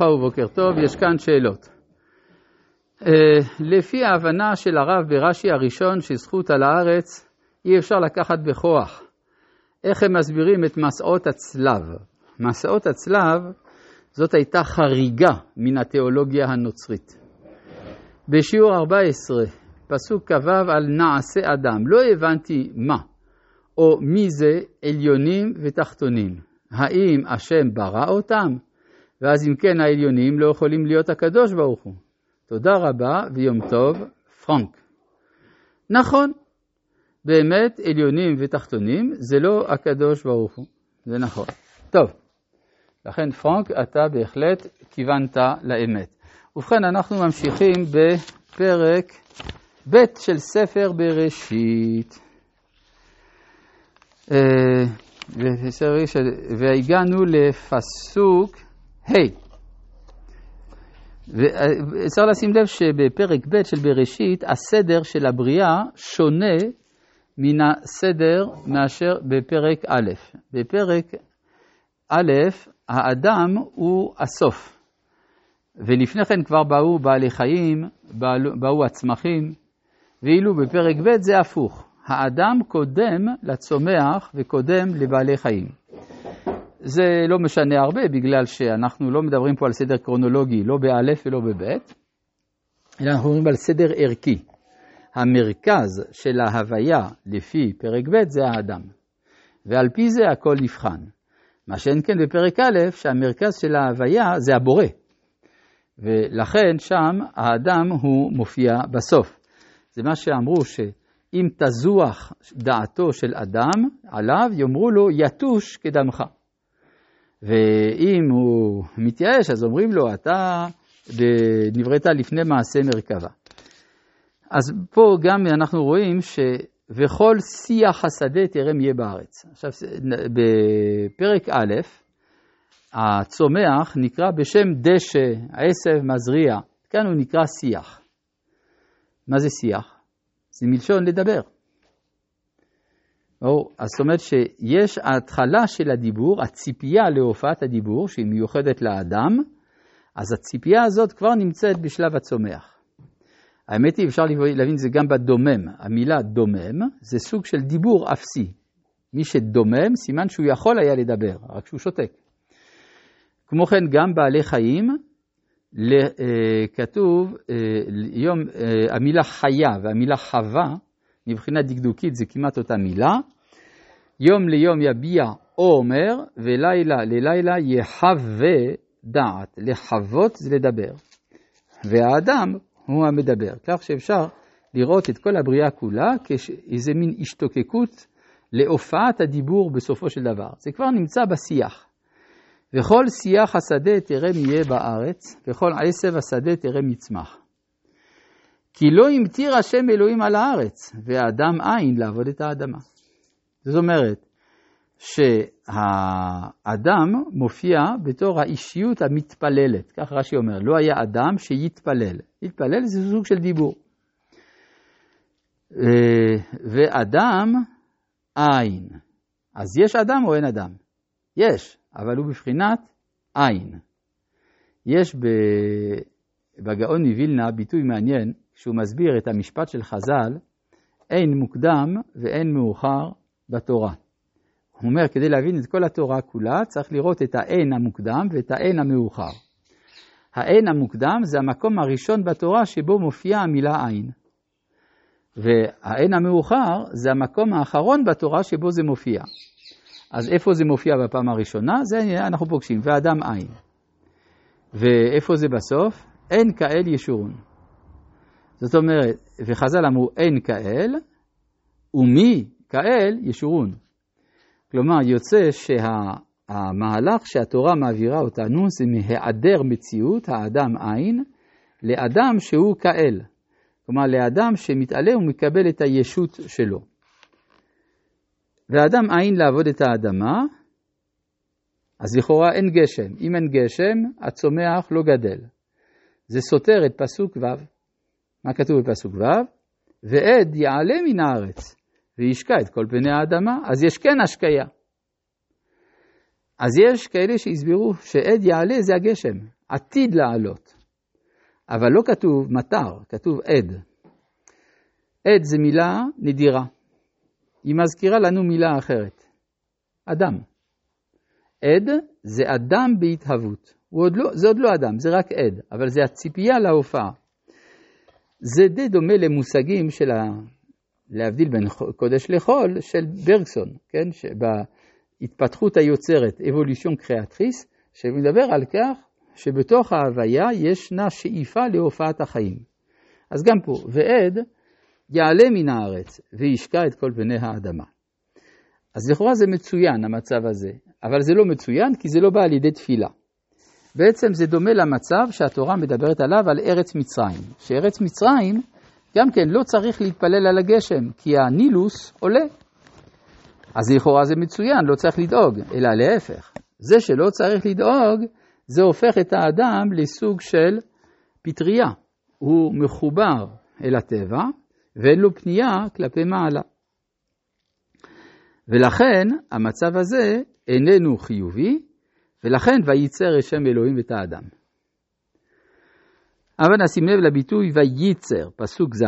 ברכה ובוקר טוב, יש כאן שאלות. Uh, לפי ההבנה של הרב ברש"י הראשון שזכות על הארץ אי אפשר לקחת בכוח. איך הם מסבירים את מסעות הצלב? מסעות הצלב זאת הייתה חריגה מן התיאולוגיה הנוצרית. בשיעור 14, פסוק כ"ו על נעשה אדם, לא הבנתי מה, או מי זה עליונים ותחתונים. האם השם ברא אותם? ואז אם כן העליונים לא יכולים להיות הקדוש ברוך הוא. תודה רבה ויום טוב, פרנק. נכון, באמת עליונים ותחתונים זה לא הקדוש ברוך הוא, זה נכון. טוב, לכן פרנק אתה בהחלט כיוונת לאמת. ובכן אנחנו ממשיכים בפרק ב' של ספר בראשית. אה, והגענו לפסוק ה'. וצריך לשים לב שבפרק ב' של בראשית הסדר של הבריאה שונה מן הסדר מאשר בפרק א'. בפרק א', האדם הוא הסוף, ולפני כן כבר באו בעלי חיים, באו הצמחים, ואילו בפרק ב' זה הפוך. האדם קודם לצומח וקודם לבעלי חיים. זה לא משנה הרבה בגלל שאנחנו לא מדברים פה על סדר קרונולוגי, לא באלף ולא בבית, אלא אנחנו מדברים על סדר ערכי. המרכז של ההוויה לפי פרק ב' זה האדם, ועל פי זה הכל נבחן. מה שאין כן בפרק א', שהמרכז של ההוויה זה הבורא, ולכן שם האדם הוא מופיע בסוף. זה מה שאמרו שאם תזוח דעתו של אדם עליו, יאמרו לו יתוש כדמך. ואם הוא מתייאש, אז אומרים לו, אתה נבראת לפני מעשה מרכבה. אז פה גם אנחנו רואים ש... וכל שיח השדה תרם יהיה בארץ. עכשיו, בפרק א', הצומח נקרא בשם דשא, עשב, מזריע. כאן הוא נקרא שיח. מה זה שיח? זה מלשון לדבר. או, אז זאת אומרת שיש ההתחלה של הדיבור, הציפייה להופעת הדיבור, שהיא מיוחדת לאדם, אז הציפייה הזאת כבר נמצאת בשלב הצומח. האמת היא, אפשר להבין את זה גם בדומם. המילה דומם זה סוג של דיבור אפסי. מי שדומם, סימן שהוא יכול היה לדבר, רק שהוא שותק. כמו כן, גם בעלי חיים, אה, כתוב, אה, יום, אה, המילה חיה והמילה חווה, מבחינה דקדוקית זה כמעט אותה מילה. יום ליום יביע עומר, ולילה ללילה יחווה דעת. לחוות זה לדבר. והאדם הוא המדבר. כך שאפשר לראות את כל הבריאה כולה כאיזה מין השתוקקות להופעת הדיבור בסופו של דבר. זה כבר נמצא בשיח. וכל שיח השדה תראה יהיה בארץ, וכל עשב השדה תראה יצמח. כי לא המטיר השם אלוהים על הארץ, והאדם אין לעבוד את האדמה. זאת אומרת, שהאדם מופיע בתור האישיות המתפללת, כך רש"י אומר, לא היה אדם שיתפלל. להתפלל זה סוג של דיבור. אה, ואדם אין. אז יש אדם או אין אדם? יש, אבל הוא בבחינת אין. יש בגאון מווילנה ביטוי מעניין, שהוא מסביר את המשפט של חז"ל, אין מוקדם ואין מאוחר בתורה. הוא אומר, כדי להבין את כל התורה כולה, צריך לראות את האין המוקדם ואת האין המאוחר. האין המוקדם זה המקום הראשון בתורה שבו מופיעה המילה עין. והאין המאוחר זה המקום האחרון בתורה שבו זה מופיע. אז איפה זה מופיע בפעם הראשונה? זה אנחנו פוגשים, ואדם עין. ואיפה זה בסוף? אין כאל ישורון. זאת אומרת, וחז"ל אמרו אין כאל, ומי כאל ישורון. כלומר, יוצא שהמהלך שהתורה מעבירה אותנו זה מהיעדר מציאות, האדם עין, לאדם שהוא כאל. כלומר, לאדם שמתעלה ומקבל את הישות שלו. ואדם עין לעבוד את האדמה, אז לכאורה אין גשם. אם אין גשם, הצומח לא גדל. זה סותר את פסוק ו'. מה כתוב בפסוק ו'? ועד יעלה מן הארץ. וישקע את כל פני האדמה, אז יש כן השקיה. אז יש כאלה שהסבירו שעד יעלה זה הגשם, עתיד לעלות. אבל לא כתוב מטר, כתוב עד. עד זה מילה נדירה. היא מזכירה לנו מילה אחרת. אדם. עד זה אדם בהתהוות. עוד לא, זה עוד לא אדם, זה רק עד, אבל זה הציפייה להופעה. זה די דומה למושגים של ה... להבדיל בין קודש לחול של ברגסון, כן? בהתפתחות היוצרת, אבולוציון קריאטריס, שמדבר על כך שבתוך ההוויה ישנה שאיפה להופעת החיים. אז גם פה, ועד יעלה מן הארץ וישקע את כל בני האדמה. אז לכאורה זה מצוין המצב הזה, אבל זה לא מצוין כי זה לא בא על ידי תפילה. בעצם זה דומה למצב שהתורה מדברת עליו על ארץ מצרים, שארץ מצרים גם כן לא צריך להתפלל על הגשם, כי הנילוס עולה. אז לכאורה זה מצוין, לא צריך לדאוג, אלא להפך. זה שלא צריך לדאוג, זה הופך את האדם לסוג של פטריה. הוא מחובר אל הטבע, ואין לו פנייה כלפי מעלה. ולכן המצב הזה איננו חיובי, ולכן וייצר השם אלוהים את האדם. אבל נשים לב לביטוי וייצר, פסוק ז',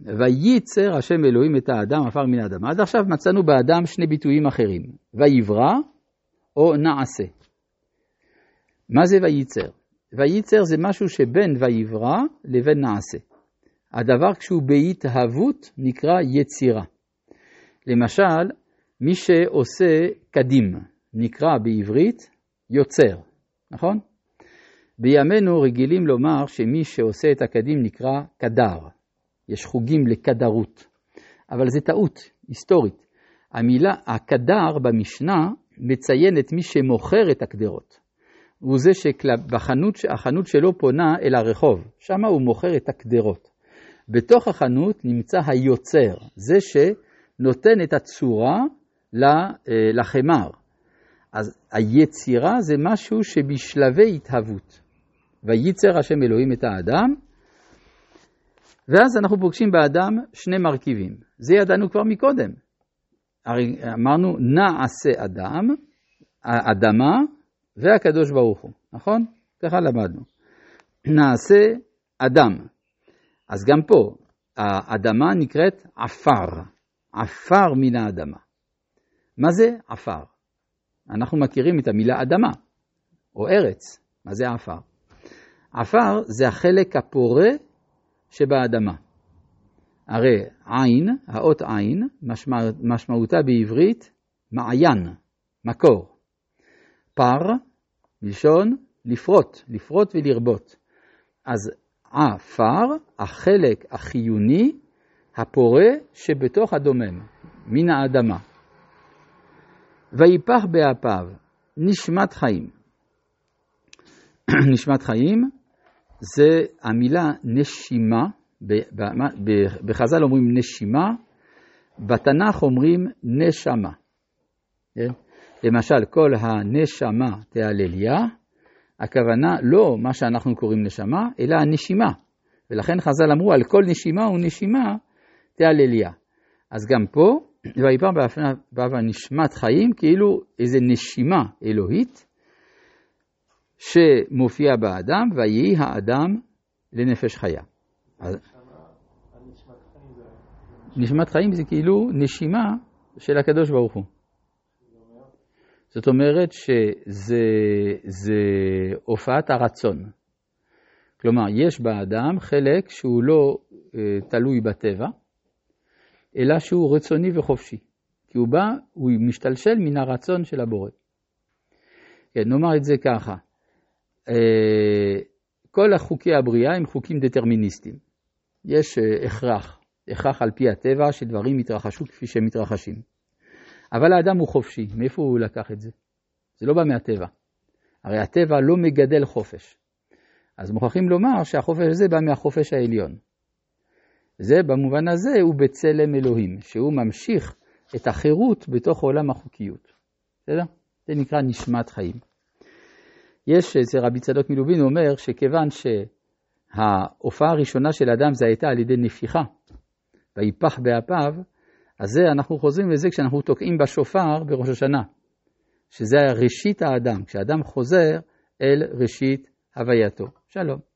וייצר השם אלוהים את האדם עפר מן האדמה. עד עכשיו מצאנו באדם שני ביטויים אחרים, ויברא או נעשה. מה זה וייצר? וייצר זה משהו שבין ויברא לבין נעשה. הדבר כשהוא בהתהוות נקרא יצירה. למשל, מי שעושה קדים נקרא בעברית יוצר, נכון? בימינו רגילים לומר שמי שעושה את הקדים נקרא קדר. יש חוגים לקדרות. אבל זה טעות היסטורית. המילה הקדר במשנה מציין את מי שמוכר את הקדרות. הוא זה שהחנות שלו פונה אל הרחוב, שם הוא מוכר את הקדרות. בתוך החנות נמצא היוצר, זה שנותן את הצורה אה, לחמר. אז היצירה זה משהו שבשלבי התהוות. וייצר השם אלוהים את האדם, ואז אנחנו פוגשים באדם שני מרכיבים. זה ידענו כבר מקודם. הרי אמרנו נעשה אדם, האדמה והקדוש ברוך הוא, נכון? ככה למדנו. נעשה אדם. אז גם פה, האדמה נקראת עפר, עפר מן האדמה. מה זה עפר? אנחנו מכירים את המילה אדמה, או ארץ. מה זה עפר? עפר זה החלק הפורה שבאדמה. הרי עין, האות עין, משמע, משמעותה בעברית מעיין, מקור. פר, מלשון לפרוט, לפרוט ולרבות. אז עפר, החלק החיוני, הפורה שבתוך הדומם, מן האדמה. ויפח באפיו, נשמת חיים. נשמת חיים זה המילה נשימה, בחז"ל אומרים נשימה, בתנ"ך אומרים נשמה. כן? למשל, כל הנשמה תהלליה, הכוונה לא מה שאנחנו קוראים נשמה, אלא הנשימה. ולכן חז"ל אמרו על כל נשימה ונשימה תהלליה. אז גם פה, ויפר באבה נשמת חיים, כאילו איזה נשימה אלוהית, שמופיע באדם, ויהי האדם לנפש חיה. נשמת חיים זה כאילו נשימה של הקדוש ברוך הוא. זאת אומרת שזה הופעת הרצון. כלומר, יש באדם חלק שהוא לא אה, תלוי בטבע, אלא שהוא רצוני וחופשי. כי הוא בא, הוא משתלשל מן הרצון של הבורא. כן, נאמר את זה ככה, אה, כל החוקי הבריאה הם חוקים דטרמיניסטיים. יש אה, הכרח, הכרח על פי הטבע שדברים יתרחשו כפי שהם מתרחשים. אבל האדם הוא חופשי, מאיפה הוא לקח את זה? זה לא בא מהטבע. הרי הטבע לא מגדל חופש. אז מוכרחים לומר שהחופש הזה בא מהחופש העליון. זה במובן הזה הוא בצלם אלוהים, שהוא ממשיך את החירות בתוך עולם החוקיות. בסדר? זה נקרא נשמת חיים. יש אצל רבי צדוק מלובין, אומר שכיוון שההופעה הראשונה של אדם זה הייתה על ידי נפיחה, ויפח באפיו, אז זה אנחנו חוזרים לזה כשאנחנו תוקעים בשופר בראש השנה, שזה ראשית האדם, כשאדם חוזר אל ראשית הווייתו. שלום.